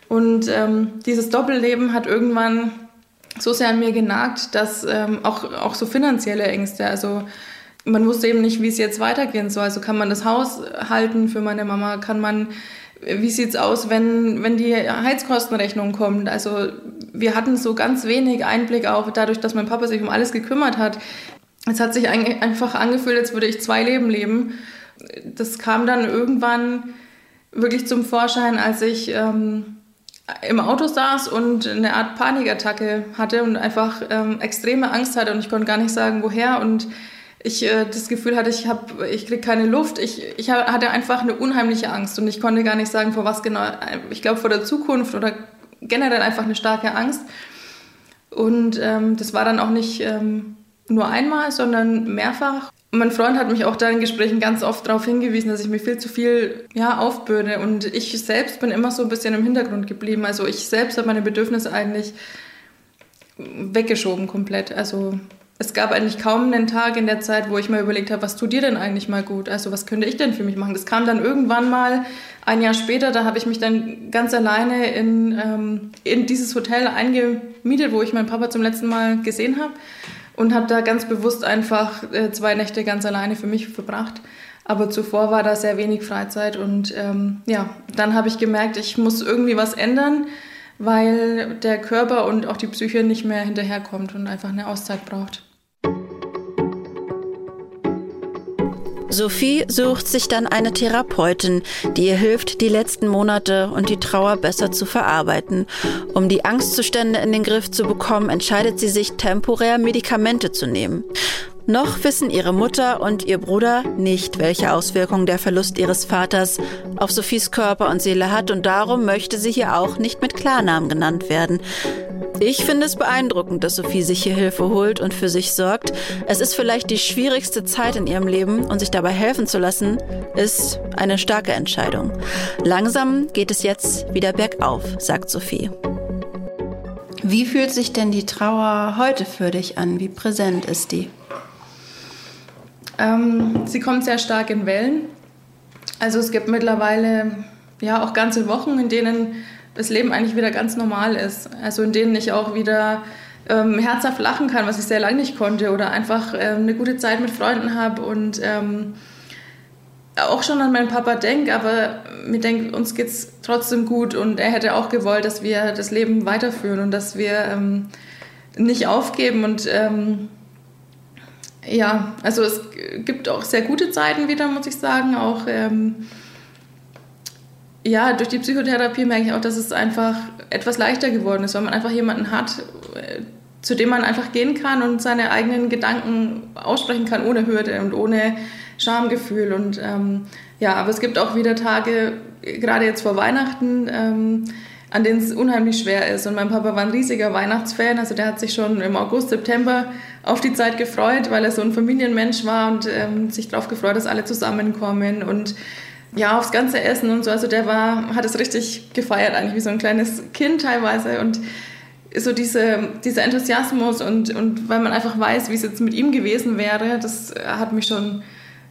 [SPEAKER 2] Und ähm, dieses Doppelleben hat irgendwann so sehr an mir genagt, dass ähm, auch, auch so finanzielle Ängste, also man wusste eben nicht, wie es jetzt weitergehen soll. Also kann man das Haus halten für meine Mama, kann man wie sieht's aus, wenn, wenn die Heizkostenrechnung kommt? Also wir hatten so ganz wenig Einblick auch dadurch, dass mein Papa sich um alles gekümmert hat. Es hat sich einfach angefühlt, als würde ich zwei Leben leben. Das kam dann irgendwann wirklich zum Vorschein, als ich ähm, im Auto saß und eine Art Panikattacke hatte und einfach ähm, extreme Angst hatte und ich konnte gar nicht sagen, woher und ich äh, das Gefühl hatte, ich habe, ich kriege keine Luft. Ich, ich hatte einfach eine unheimliche Angst und ich konnte gar nicht sagen, vor was genau. Ich glaube vor der Zukunft oder generell einfach eine starke Angst. Und ähm, das war dann auch nicht ähm, nur einmal, sondern mehrfach. mein Freund hat mich auch da in Gesprächen ganz oft darauf hingewiesen, dass ich mir viel zu viel ja, aufbürde. Und ich selbst bin immer so ein bisschen im Hintergrund geblieben. Also ich selbst habe meine Bedürfnisse eigentlich weggeschoben komplett. Also es gab eigentlich kaum einen Tag in der Zeit, wo ich mir überlegt habe, was tut dir denn eigentlich mal gut? Also was könnte ich denn für mich machen? Das kam dann irgendwann mal ein Jahr später, da habe ich mich dann ganz alleine in, ähm, in dieses Hotel eingemietet, wo ich meinen Papa zum letzten Mal gesehen habe und habe da ganz bewusst einfach äh, zwei Nächte ganz alleine für mich verbracht. Aber zuvor war da sehr wenig Freizeit und ähm, ja, dann habe ich gemerkt, ich muss irgendwie was ändern weil der Körper und auch die Psyche nicht mehr hinterherkommt und einfach eine Auszeit braucht.
[SPEAKER 1] Sophie sucht sich dann eine Therapeutin, die ihr hilft, die letzten Monate und die Trauer besser zu verarbeiten. Um die Angstzustände in den Griff zu bekommen, entscheidet sie sich, temporär Medikamente zu nehmen. Noch wissen ihre Mutter und ihr Bruder nicht, welche Auswirkungen der Verlust ihres Vaters auf Sophies Körper und Seele hat und darum möchte sie hier auch nicht mit Klarnamen genannt werden. Ich finde es beeindruckend, dass Sophie sich hier Hilfe holt und für sich sorgt. Es ist vielleicht die schwierigste Zeit in ihrem Leben und sich dabei helfen zu lassen, ist eine starke Entscheidung. Langsam geht es jetzt wieder bergauf, sagt Sophie. Wie fühlt sich denn die Trauer heute für dich an? Wie präsent ist die?
[SPEAKER 2] Ähm, sie kommt sehr stark in Wellen. Also es gibt mittlerweile ja auch ganze Wochen, in denen das Leben eigentlich wieder ganz normal ist. Also in denen ich auch wieder ähm, herzhaft lachen kann, was ich sehr lange nicht konnte, oder einfach ähm, eine gute Zeit mit Freunden habe und ähm, auch schon an meinen Papa denke, aber mir denkt, uns geht es trotzdem gut und er hätte auch gewollt, dass wir das Leben weiterführen und dass wir ähm, nicht aufgeben und ähm, ja, also es gibt auch sehr gute Zeiten wieder, muss ich sagen. Auch ähm, ja, durch die Psychotherapie merke ich auch, dass es einfach etwas leichter geworden ist, weil man einfach jemanden hat, äh, zu dem man einfach gehen kann und seine eigenen Gedanken aussprechen kann, ohne Hürde und ohne Schamgefühl. Und ähm, ja, aber es gibt auch wieder Tage, gerade jetzt vor Weihnachten, ähm, an denen es unheimlich schwer ist. Und mein Papa war ein riesiger Weihnachtsfan, also der hat sich schon im August, September auf die Zeit gefreut, weil er so ein Familienmensch war und ähm, sich darauf gefreut, dass alle zusammenkommen und ja, aufs ganze Essen und so. Also der war, hat es richtig gefeiert, eigentlich wie so ein kleines Kind teilweise. Und so diese, dieser Enthusiasmus und, und weil man einfach weiß, wie es jetzt mit ihm gewesen wäre, das hat mich schon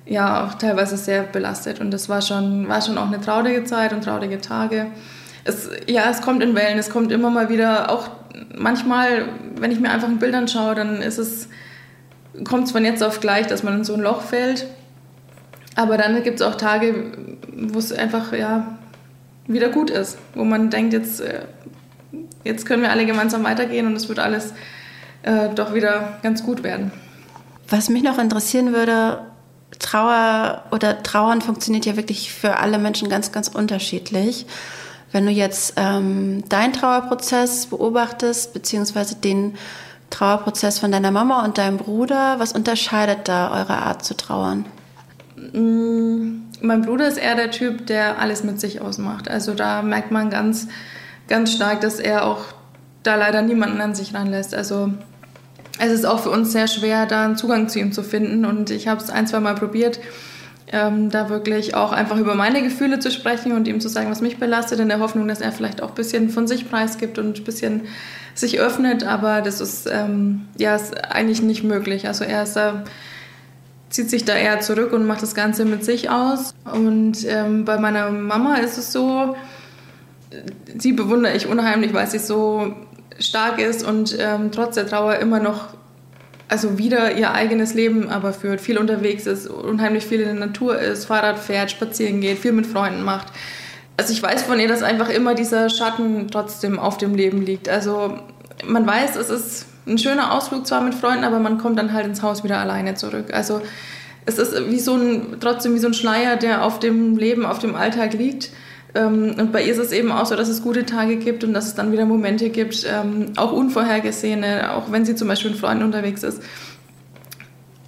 [SPEAKER 2] ja auch teilweise sehr belastet. Und das war schon, war schon auch eine traurige Zeit und traurige Tage. Es, ja, es kommt in Wellen, es kommt immer mal wieder, auch manchmal, wenn ich mir einfach ein Bild anschaue, dann ist es, kommt es von jetzt auf gleich, dass man in so ein Loch fällt. Aber dann gibt es auch Tage, wo es einfach ja, wieder gut ist, wo man denkt, jetzt, äh, jetzt können wir alle gemeinsam weitergehen und es wird alles äh, doch wieder ganz gut werden.
[SPEAKER 1] Was mich noch interessieren würde, Trauer oder Trauern funktioniert ja wirklich für alle Menschen ganz, ganz unterschiedlich. Wenn du jetzt ähm, deinen Trauerprozess beobachtest, beziehungsweise den Trauerprozess von deiner Mama und deinem Bruder, was unterscheidet da eure Art zu trauern?
[SPEAKER 2] Mm, mein Bruder ist eher der Typ, der alles mit sich ausmacht. Also da merkt man ganz, ganz stark, dass er auch da leider niemanden an sich ranlässt. Also es ist auch für uns sehr schwer, da einen Zugang zu ihm zu finden. Und ich habe es ein, zwei Mal probiert ähm, da wirklich auch einfach über meine Gefühle zu sprechen und ihm zu sagen, was mich belastet, in der Hoffnung, dass er vielleicht auch ein bisschen von sich preisgibt und ein bisschen sich öffnet. Aber das ist, ähm, ja, ist eigentlich nicht möglich. Also er ist, äh, zieht sich da eher zurück und macht das Ganze mit sich aus. Und ähm, bei meiner Mama ist es so, sie bewundere ich unheimlich, weil sie so stark ist und ähm, trotz der Trauer immer noch also wieder ihr eigenes Leben aber führt, viel unterwegs ist, unheimlich viel in der Natur ist, Fahrrad fährt, spazieren geht, viel mit Freunden macht. Also ich weiß von ihr, dass einfach immer dieser Schatten trotzdem auf dem Leben liegt. Also man weiß, es ist ein schöner Ausflug zwar mit Freunden, aber man kommt dann halt ins Haus wieder alleine zurück. Also es ist wie so ein, trotzdem wie so ein Schleier, der auf dem Leben, auf dem Alltag liegt. Ähm, und bei ihr ist es eben auch so, dass es gute Tage gibt und dass es dann wieder Momente gibt, ähm, auch unvorhergesehene, auch wenn sie zum Beispiel mit Freunden unterwegs ist.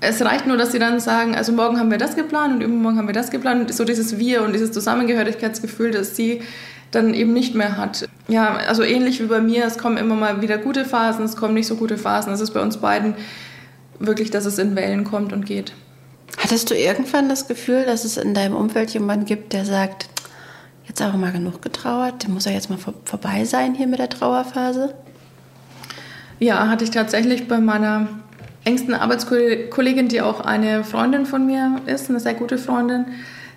[SPEAKER 2] Es reicht nur, dass sie dann sagen, also morgen haben wir das geplant und übermorgen haben wir das geplant. Und so dieses Wir und dieses Zusammengehörigkeitsgefühl, das sie dann eben nicht mehr hat. Ja, also ähnlich wie bei mir, es kommen immer mal wieder gute Phasen, es kommen nicht so gute Phasen. Es ist bei uns beiden wirklich, dass es in Wellen kommt und geht.
[SPEAKER 1] Hattest du irgendwann das Gefühl, dass es in deinem Umfeld jemanden gibt, der sagt, jetzt auch mal genug getrauert, der muss ja jetzt mal vor, vorbei sein hier mit der Trauerphase?
[SPEAKER 2] Ja, hatte ich tatsächlich bei meiner engsten Arbeitskollegin, die auch eine Freundin von mir ist, eine sehr gute Freundin.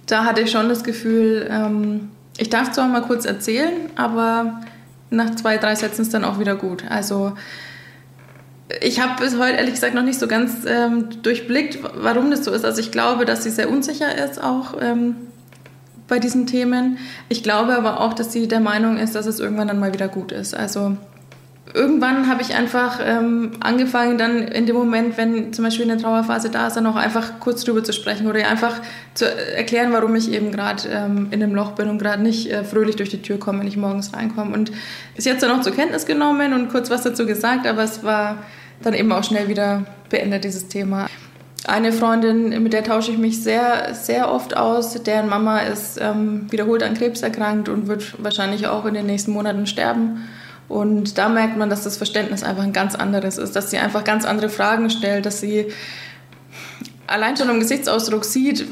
[SPEAKER 2] Da hatte ich schon das Gefühl, ähm, ich darf zwar mal kurz erzählen, aber nach zwei, drei Sätzen ist dann auch wieder gut. Also ich habe bis heute ehrlich gesagt noch nicht so ganz ähm, durchblickt, warum das so ist. Also ich glaube, dass sie sehr unsicher ist auch ähm, bei diesen Themen. Ich glaube aber auch, dass sie der Meinung ist, dass es irgendwann dann mal wieder gut ist. Also irgendwann habe ich einfach ähm, angefangen, dann in dem Moment, wenn zum Beispiel eine Trauerphase da ist, dann auch einfach kurz drüber zu sprechen oder einfach zu erklären, warum ich eben gerade ähm, in einem Loch bin und gerade nicht äh, fröhlich durch die Tür komme, wenn ich morgens reinkomme. Und ist jetzt dann auch zur Kenntnis genommen und kurz was dazu gesagt, aber es war dann eben auch schnell wieder beendet, dieses Thema. eine Freundin, mit der tausche ich mich sehr, sehr oft aus. Deren Mama ist ähm, wiederholt an Krebs erkrankt und wird wahrscheinlich auch in den nächsten Monaten sterben. Und da merkt man, dass das Verständnis einfach ein ganz anderes ist, dass sie einfach ganz andere Fragen stellt, dass sie allein schon im Gesichtsausdruck sieht,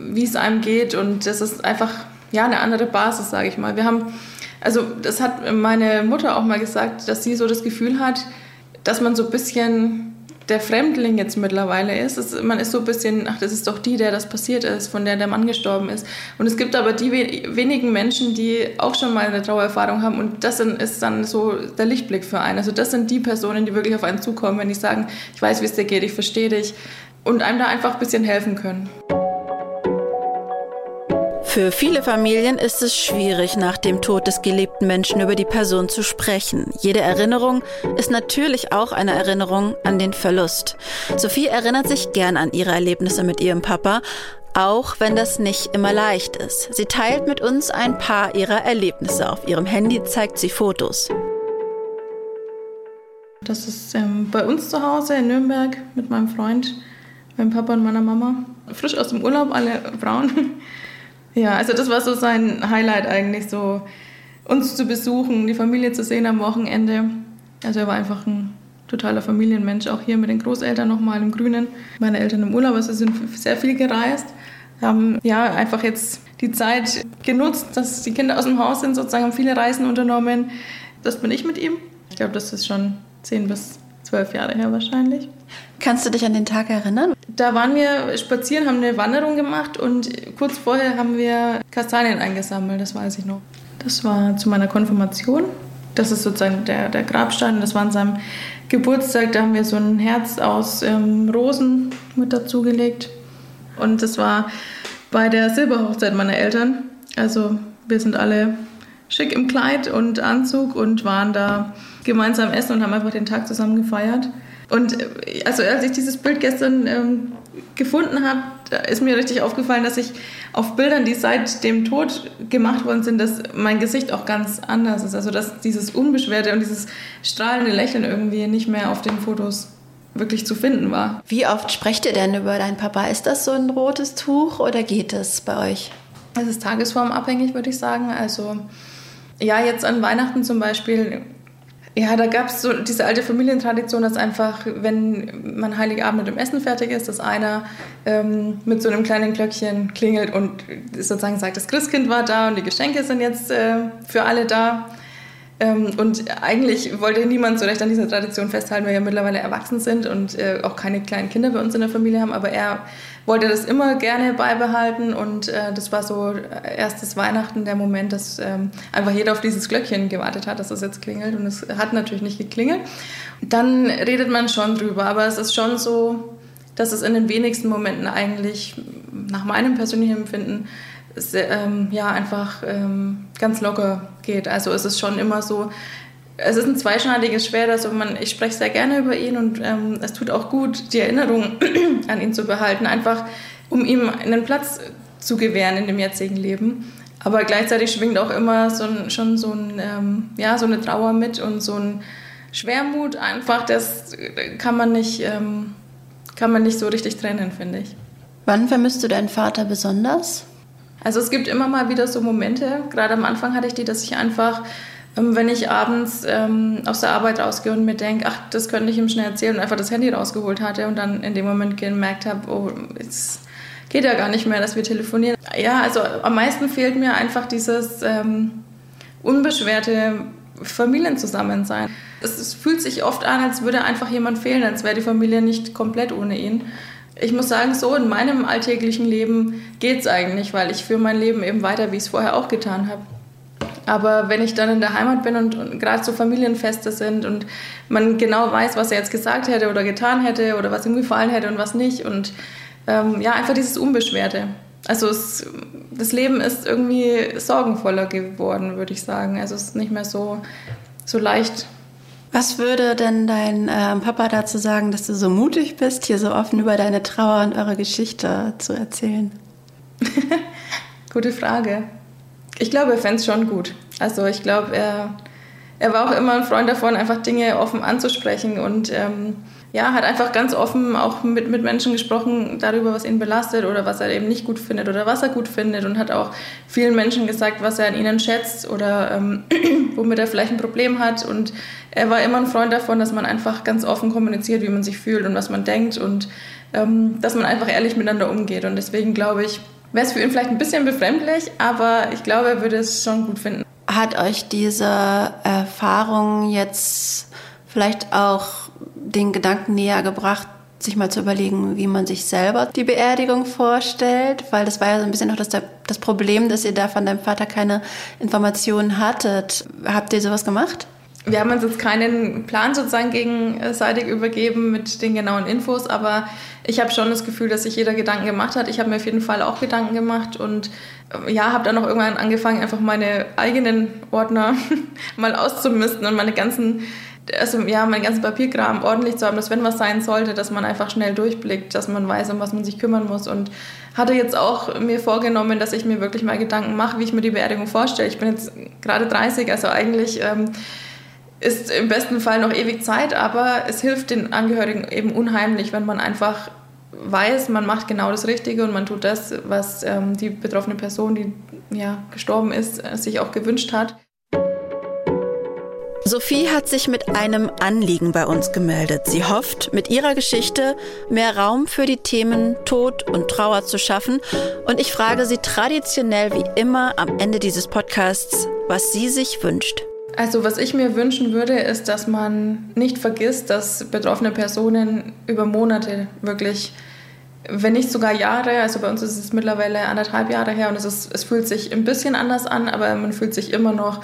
[SPEAKER 2] wie es einem geht. Und das ist einfach ja eine andere Basis, sage ich mal. Wir haben, also das hat meine Mutter auch mal gesagt, dass sie so das Gefühl hat, dass man so ein bisschen der Fremdling jetzt mittlerweile ist. ist. Man ist so ein bisschen, ach, das ist doch die, der das passiert ist, von der der Mann gestorben ist. Und es gibt aber die wenigen Menschen, die auch schon mal eine Trauererfahrung haben und das ist dann so der Lichtblick für einen. Also das sind die Personen, die wirklich auf einen zukommen, wenn die sagen, ich weiß, wie es dir geht, ich verstehe dich und einem da einfach ein bisschen helfen können.
[SPEAKER 1] Für viele Familien ist es schwierig, nach dem Tod des geliebten Menschen über die Person zu sprechen. Jede Erinnerung ist natürlich auch eine Erinnerung an den Verlust. Sophie erinnert sich gern an ihre Erlebnisse mit ihrem Papa, auch wenn das nicht immer leicht ist. Sie teilt mit uns ein paar ihrer Erlebnisse. Auf ihrem Handy zeigt sie Fotos.
[SPEAKER 2] Das ist ähm, bei uns zu Hause in Nürnberg mit meinem Freund, meinem Papa und meiner Mama. Frisch aus dem Urlaub, alle braun. Ja, also das war so sein Highlight eigentlich, so uns zu besuchen, die Familie zu sehen am Wochenende. Also er war einfach ein totaler Familienmensch, auch hier mit den Großeltern nochmal im Grünen. Meine Eltern im Urlaub, also sind sehr viel gereist, haben ja einfach jetzt die Zeit genutzt, dass die Kinder aus dem Haus sind, sozusagen haben viele Reisen unternommen. Das bin ich mit ihm. Ich glaube, das ist schon zehn bis zwölf Jahre her wahrscheinlich.
[SPEAKER 1] Kannst du dich an den Tag erinnern?
[SPEAKER 2] Da waren wir spazieren, haben eine Wanderung gemacht und kurz vorher haben wir Kastanien eingesammelt, das weiß ich noch. Das war zu meiner Konfirmation. Das ist sozusagen der, der Grabstein. Das war an seinem Geburtstag. Da haben wir so ein Herz aus ähm, Rosen mit dazugelegt. Und das war bei der Silberhochzeit meiner Eltern. Also wir sind alle schick im Kleid und Anzug und waren da gemeinsam essen und haben einfach den Tag zusammen gefeiert. Und äh, also als ich dieses Bild gestern ähm, gefunden habe, ist mir richtig aufgefallen, dass ich auf Bildern, die seit dem Tod gemacht worden sind, dass mein Gesicht auch ganz anders ist. Also dass dieses Unbeschwerte und dieses strahlende Lächeln irgendwie nicht mehr auf den Fotos wirklich zu finden war.
[SPEAKER 1] Wie oft sprecht ihr denn über deinen Papa? Ist das so ein rotes Tuch oder geht es bei euch?
[SPEAKER 2] Es ist tagesformabhängig, würde ich sagen. Also ja, jetzt an Weihnachten zum Beispiel ja, da gab es so diese alte Familientradition, dass einfach, wenn man Heiligabend mit dem Essen fertig ist, dass einer ähm, mit so einem kleinen Glöckchen klingelt und sozusagen sagt, das Christkind war da und die Geschenke sind jetzt äh, für alle da. Ähm, und eigentlich wollte niemand so recht an dieser Tradition festhalten, weil wir ja mittlerweile erwachsen sind und äh, auch keine kleinen Kinder bei uns in der Familie haben. Aber er wollte das immer gerne beibehalten und äh, das war so äh, erstes Weihnachten der Moment, dass ähm, einfach jeder auf dieses Glöckchen gewartet hat, dass es jetzt klingelt und es hat natürlich nicht geklingelt. Dann redet man schon drüber, aber es ist schon so, dass es in den wenigsten Momenten eigentlich nach meinem persönlichen Empfinden sehr, ähm, ja einfach ähm, ganz locker geht. Also es ist schon immer so, es ist ein zweischneidiges Schwert. Also man, ich spreche sehr gerne über ihn und ähm, es tut auch gut, die Erinnerung an ihn zu behalten, einfach um ihm einen Platz zu gewähren in dem jetzigen Leben. Aber gleichzeitig schwingt auch immer so ein, schon so, ein, ähm, ja, so eine Trauer mit und so ein Schwermut einfach, das kann man nicht, ähm, kann man nicht so richtig trennen, finde ich.
[SPEAKER 1] Wann vermisst du deinen Vater besonders?
[SPEAKER 2] Also es gibt immer mal wieder so Momente, gerade am Anfang hatte ich die, dass ich einfach wenn ich abends ähm, aus der Arbeit rausgehe und mir denke, ach, das könnte ich ihm schnell erzählen und einfach das Handy rausgeholt hatte und dann in dem Moment gemerkt habe, oh, es geht ja gar nicht mehr, dass wir telefonieren. Ja, also am meisten fehlt mir einfach dieses ähm, unbeschwerte Familienzusammensein. Es, es fühlt sich oft an, als würde einfach jemand fehlen, als wäre die Familie nicht komplett ohne ihn. Ich muss sagen, so in meinem alltäglichen Leben geht es eigentlich, weil ich führe mein Leben eben weiter, wie ich es vorher auch getan habe. Aber wenn ich dann in der Heimat bin und, und gerade so Familienfeste sind und man genau weiß, was er jetzt gesagt hätte oder getan hätte oder was ihm gefallen hätte und was nicht und ähm, ja, einfach dieses Unbeschwerte. Also es, das Leben ist irgendwie sorgenvoller geworden, würde ich sagen. Also es ist nicht mehr so, so leicht.
[SPEAKER 1] Was würde denn dein äh, Papa dazu sagen, dass du so mutig bist, hier so offen über deine Trauer und eure Geschichte zu erzählen?
[SPEAKER 2] Gute Frage. Ich glaube, er fände es schon gut. Also ich glaube, er, er war auch immer ein Freund davon, einfach Dinge offen anzusprechen und ähm, ja, hat einfach ganz offen auch mit, mit Menschen gesprochen darüber, was ihn belastet oder was er eben nicht gut findet oder was er gut findet und hat auch vielen Menschen gesagt, was er an ihnen schätzt oder ähm, womit er vielleicht ein Problem hat. Und er war immer ein Freund davon, dass man einfach ganz offen kommuniziert, wie man sich fühlt und was man denkt und ähm, dass man einfach ehrlich miteinander umgeht. Und deswegen glaube ich, wäre es für ihn vielleicht ein bisschen befremdlich, aber ich glaube, er würde es schon gut finden.
[SPEAKER 1] Hat euch diese Erfahrung jetzt vielleicht auch den Gedanken näher gebracht, sich mal zu überlegen, wie man sich selber die Beerdigung vorstellt, weil das war ja so ein bisschen auch das, das Problem, dass ihr da von deinem Vater keine Informationen hattet. Habt ihr sowas gemacht?
[SPEAKER 2] Wir haben uns jetzt keinen Plan sozusagen gegenseitig übergeben mit den genauen Infos, aber ich habe schon das Gefühl, dass sich jeder Gedanken gemacht hat. Ich habe mir auf jeden Fall auch Gedanken gemacht und ja, habe dann auch irgendwann angefangen, einfach meine eigenen Ordner mal auszumisten und meine ganzen also ja, mein ganzen Papierkram ordentlich zu haben, dass wenn was sein sollte, dass man einfach schnell durchblickt, dass man weiß, um was man sich kümmern muss und hatte jetzt auch mir vorgenommen, dass ich mir wirklich mal Gedanken mache, wie ich mir die Beerdigung vorstelle. Ich bin jetzt gerade 30, also eigentlich ähm, ist im besten Fall noch ewig Zeit, aber es hilft den Angehörigen eben unheimlich, wenn man einfach weiß, man macht genau das Richtige und man tut das, was ähm, die betroffene Person, die ja gestorben ist, sich auch gewünscht hat.
[SPEAKER 1] Sophie hat sich mit einem Anliegen bei uns gemeldet. Sie hofft, mit ihrer Geschichte mehr Raum für die Themen Tod und Trauer zu schaffen. Und ich frage sie traditionell wie immer am Ende dieses Podcasts, was sie sich wünscht.
[SPEAKER 2] Also was ich mir wünschen würde, ist, dass man nicht vergisst, dass betroffene Personen über Monate wirklich, wenn nicht sogar Jahre, also bei uns ist es mittlerweile anderthalb Jahre her und es, ist, es fühlt sich ein bisschen anders an, aber man fühlt sich immer noch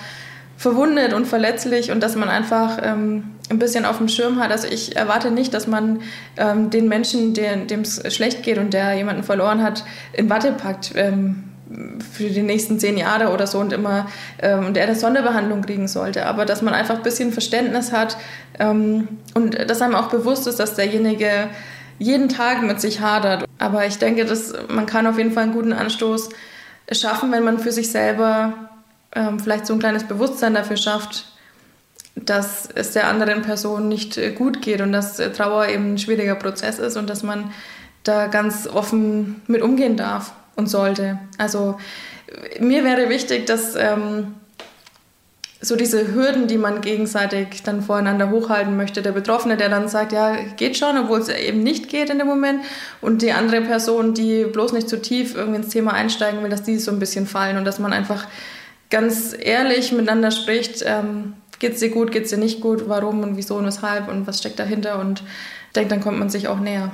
[SPEAKER 2] verwundet und verletzlich und dass man einfach ähm, ein bisschen auf dem Schirm hat. Also ich erwarte nicht, dass man ähm, den Menschen, dem es schlecht geht und der jemanden verloren hat, in Watte packt. Ähm, für die nächsten zehn Jahre oder so und immer ähm, und er eine Sonderbehandlung kriegen sollte. Aber dass man einfach ein bisschen Verständnis hat ähm, und dass einem auch bewusst ist, dass derjenige jeden Tag mit sich hadert. Aber ich denke, dass man kann auf jeden Fall einen guten Anstoß schaffen, wenn man für sich selber ähm, vielleicht so ein kleines Bewusstsein dafür schafft, dass es der anderen Person nicht äh, gut geht und dass äh, Trauer eben ein schwieriger Prozess ist und dass man da ganz offen mit umgehen darf und sollte. Also mir wäre wichtig, dass ähm, so diese Hürden, die man gegenseitig dann voreinander hochhalten möchte, der Betroffene, der dann sagt, ja, geht schon, obwohl es eben nicht geht in dem Moment, und die andere Person, die bloß nicht zu tief irgendwie ins Thema einsteigen will, dass die so ein bisschen fallen und dass man einfach ganz ehrlich miteinander spricht, ähm, es dir gut, geht es dir nicht gut, warum und wieso und weshalb und was steckt dahinter und ich denke, dann kommt man sich auch näher.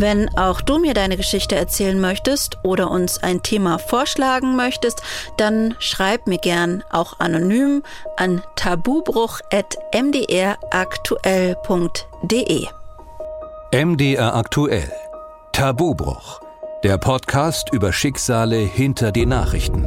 [SPEAKER 1] Wenn auch du mir deine Geschichte erzählen möchtest oder uns ein Thema vorschlagen möchtest, dann schreib mir gern auch anonym an tabubruch.mdraktuell.de.
[SPEAKER 3] MDR aktuell. Tabubruch der Podcast über Schicksale hinter die Nachrichten.